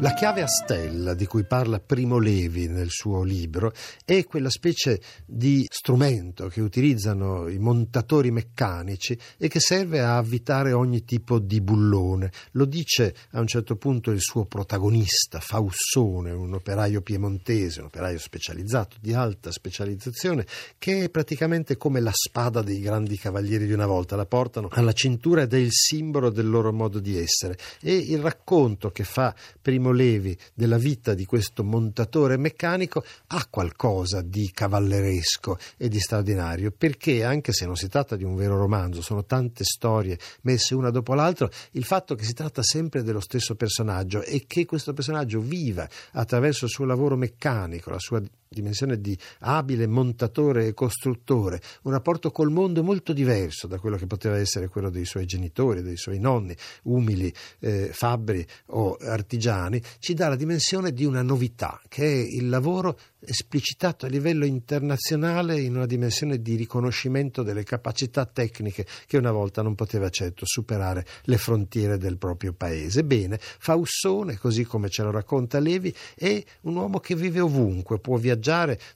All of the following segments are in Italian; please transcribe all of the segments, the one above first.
La chiave a stella di cui parla Primo Levi nel suo libro è quella specie di strumento che utilizzano i montatori meccanici e che serve a avvitare ogni tipo di bullone. Lo dice a un certo punto il suo protagonista, Faussone, un operaio piemontese, un operaio specializzato, di alta specializzazione, che è praticamente come la spada dei grandi cavalieri di una volta. La portano alla cintura ed è il simbolo del loro modo di essere. E il racconto che fa Primo Primo Levi della vita di questo montatore meccanico ha qualcosa di cavalleresco e di straordinario, perché anche se non si tratta di un vero romanzo, sono tante storie messe una dopo l'altra, il fatto che si tratta sempre dello stesso personaggio e che questo personaggio viva attraverso il suo lavoro meccanico, la sua dimensione di abile montatore e costruttore, un rapporto col mondo molto diverso da quello che poteva essere quello dei suoi genitori, dei suoi nonni, umili, eh, fabbri o artigiani, ci dà la dimensione di una novità, che è il lavoro esplicitato a livello internazionale in una dimensione di riconoscimento delle capacità tecniche che una volta non poteva certo superare le frontiere del proprio paese. Bene, Faussone, così come ce lo racconta Levi, è un uomo che vive ovunque, può viaggiare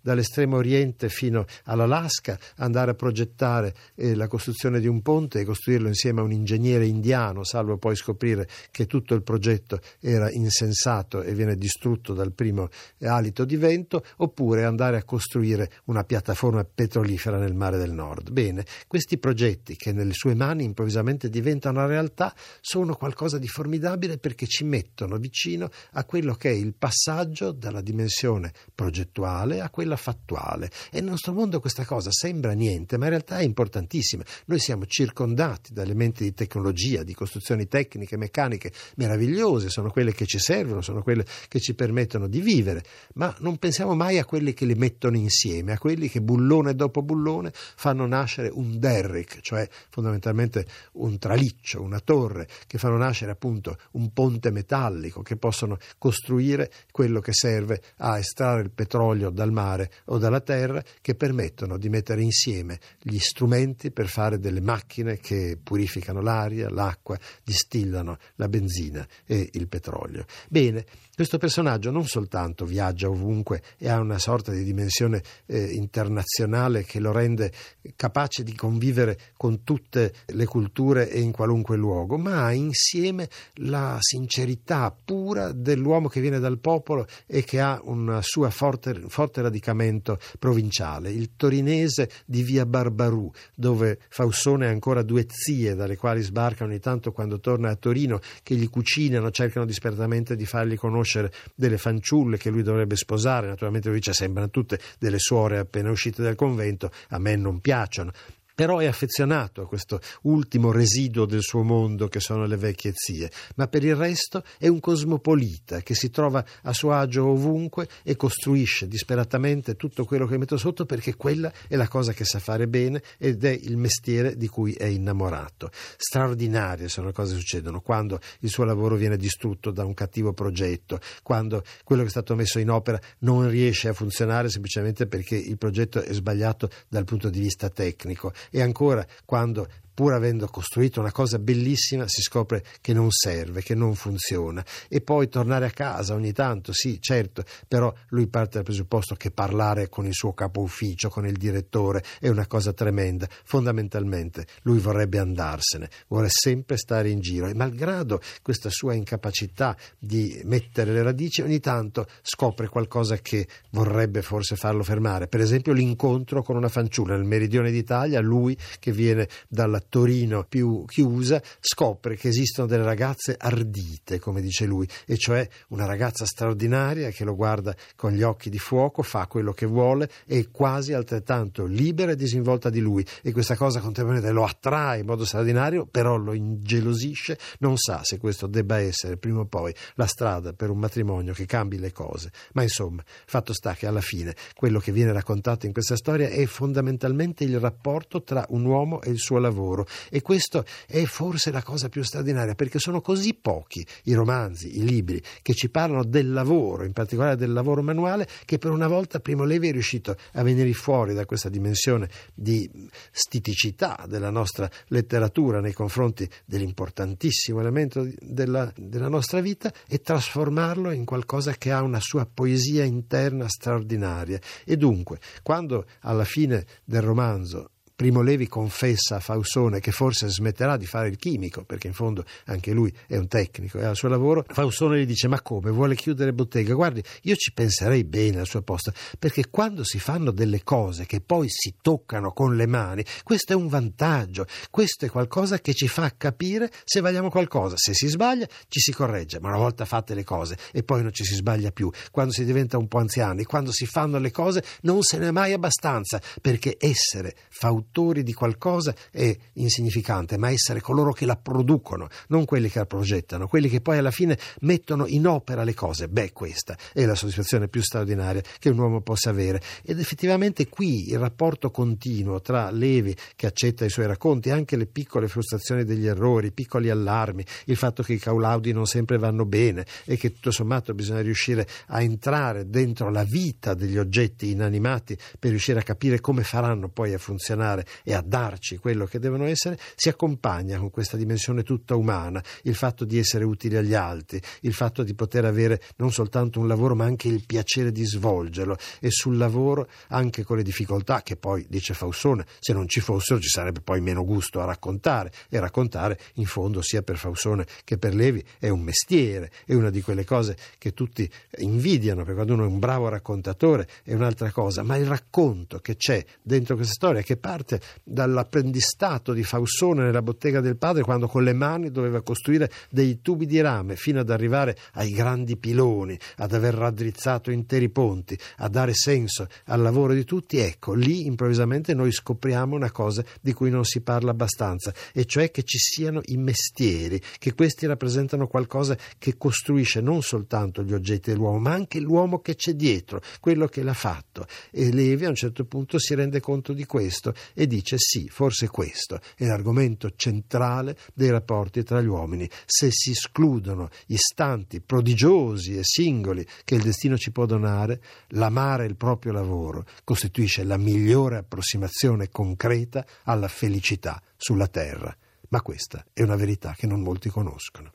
dall'estremo oriente fino all'Alaska, andare a progettare eh, la costruzione di un ponte e costruirlo insieme a un ingegnere indiano, salvo poi scoprire che tutto il progetto era insensato e viene distrutto dal primo alito di vento, oppure andare a costruire una piattaforma petrolifera nel mare del nord. Bene, questi progetti che nelle sue mani improvvisamente diventano realtà sono qualcosa di formidabile perché ci mettono vicino a quello che è il passaggio dalla dimensione progettuale a quella fattuale. E nel nostro mondo questa cosa sembra niente, ma in realtà è importantissima. Noi siamo circondati da elementi di tecnologia, di costruzioni tecniche, meccaniche meravigliose, sono quelle che ci servono, sono quelle che ci permettono di vivere, ma non pensiamo mai a quelli che li mettono insieme, a quelli che bullone dopo bullone fanno nascere un derrick, cioè fondamentalmente un traliccio, una torre, che fanno nascere appunto un ponte metallico, che possono costruire quello che serve a estrarre il petrolio dal mare o dalla terra, che permettono di mettere insieme gli strumenti per fare delle macchine che purificano l'aria, l'acqua, distillano la benzina e il petrolio. Bene, questo personaggio non soltanto viaggia ovunque e ha una sorta di dimensione eh, internazionale che lo rende capace di convivere con tutte le culture e in qualunque luogo, ma ha insieme la sincerità pura dell'uomo che viene dal popolo e che ha un suo forte, forte radicamento provinciale, il torinese di via Barbarù, dove Faussone ha ancora due zie dalle quali sbarca ogni tanto quando torna a Torino, che gli cucinano, cercano disperatamente di fargli conoscere delle fanciulle che lui dovrebbe sposare, naturalmente lui dice sembrano tutte delle suore appena uscite dal convento, a me non piacciono però è affezionato a questo ultimo residuo del suo mondo che sono le vecchie zie, ma per il resto è un cosmopolita che si trova a suo agio ovunque e costruisce disperatamente tutto quello che mette sotto perché quella è la cosa che sa fare bene ed è il mestiere di cui è innamorato. Straordinarie sono le cose che succedono quando il suo lavoro viene distrutto da un cattivo progetto, quando quello che è stato messo in opera non riesce a funzionare semplicemente perché il progetto è sbagliato dal punto di vista tecnico e ancora quando pur avendo costruito una cosa bellissima, si scopre che non serve, che non funziona. E poi tornare a casa ogni tanto, sì, certo, però lui parte dal presupposto che parlare con il suo capo ufficio, con il direttore, è una cosa tremenda. Fondamentalmente lui vorrebbe andarsene, vuole sempre stare in giro e malgrado questa sua incapacità di mettere le radici, ogni tanto scopre qualcosa che vorrebbe forse farlo fermare. Per esempio l'incontro con una fanciulla nel meridione d'Italia, lui che viene dalla Torino più chiusa, scopre che esistono delle ragazze ardite, come dice lui, e cioè una ragazza straordinaria che lo guarda con gli occhi di fuoco, fa quello che vuole, è quasi altrettanto libera e disinvolta di lui. E questa cosa contemporaneamente lo attrae in modo straordinario, però lo ingelosisce, non sa se questo debba essere prima o poi la strada per un matrimonio che cambi le cose. Ma insomma, fatto sta che alla fine quello che viene raccontato in questa storia è fondamentalmente il rapporto tra un uomo e il suo lavoro lavoro e questo è forse la cosa più straordinaria perché sono così pochi i romanzi, i libri che ci parlano del lavoro, in particolare del lavoro manuale, che per una volta Primo Levi è riuscito a venire fuori da questa dimensione di stiticità della nostra letteratura nei confronti dell'importantissimo elemento della, della nostra vita e trasformarlo in qualcosa che ha una sua poesia interna straordinaria. E dunque, quando alla fine del romanzo Primo Levi confessa a Fausone che forse smetterà di fare il chimico, perché in fondo anche lui è un tecnico e ha il suo lavoro. Fausone gli dice: Ma come vuole chiudere bottega? Guardi, io ci penserei bene al suo posto, perché quando si fanno delle cose che poi si toccano con le mani, questo è un vantaggio, questo è qualcosa che ci fa capire se vogliamo qualcosa. Se si sbaglia, ci si corregge, ma una volta fatte le cose e poi non ci si sbaglia più. Quando si diventa un po' anziani, quando si fanno le cose, non se n'è mai abbastanza, perché essere fautore produttori di qualcosa è insignificante, ma essere coloro che la producono, non quelli che la progettano, quelli che poi alla fine mettono in opera le cose. Beh, questa è la soddisfazione più straordinaria che un uomo possa avere. Ed effettivamente qui il rapporto continuo tra Levi, che accetta i suoi racconti, anche le piccole frustrazioni degli errori, i piccoli allarmi, il fatto che i caulaudi non sempre vanno bene e che tutto sommato bisogna riuscire a entrare dentro la vita degli oggetti inanimati per riuscire a capire come faranno poi a funzionare fare e a darci quello che devono essere, si accompagna con questa dimensione tutta umana, il fatto di essere utili agli altri, il fatto di poter avere non soltanto un lavoro ma anche il piacere di svolgerlo. E sul lavoro anche con le difficoltà che poi, dice Fausone, se non ci fossero ci sarebbe poi meno gusto a raccontare. E raccontare in fondo sia per Fausone che per Levi è un mestiere, è una di quelle cose che tutti invidiano perché quando uno è un bravo raccontatore è un'altra cosa, ma il racconto che c'è dentro questa storia che parte parte dall'apprendistato di Fausone nella bottega del padre quando con le mani doveva costruire dei tubi di rame fino ad arrivare ai grandi piloni, ad aver raddrizzato interi ponti, a dare senso al lavoro di tutti, ecco, lì improvvisamente noi scopriamo una cosa di cui non si parla abbastanza, e cioè che ci siano i mestieri, che questi rappresentano qualcosa che costruisce non soltanto gli oggetti dell'uomo, ma anche l'uomo che c'è dietro, quello che l'ha fatto. E Levi a un certo punto si rende conto di questo e dice sì, forse questo è l'argomento centrale dei rapporti tra gli uomini. Se si escludono istanti prodigiosi e singoli che il destino ci può donare, l'amare il proprio lavoro costituisce la migliore approssimazione concreta alla felicità sulla terra. Ma questa è una verità che non molti conoscono.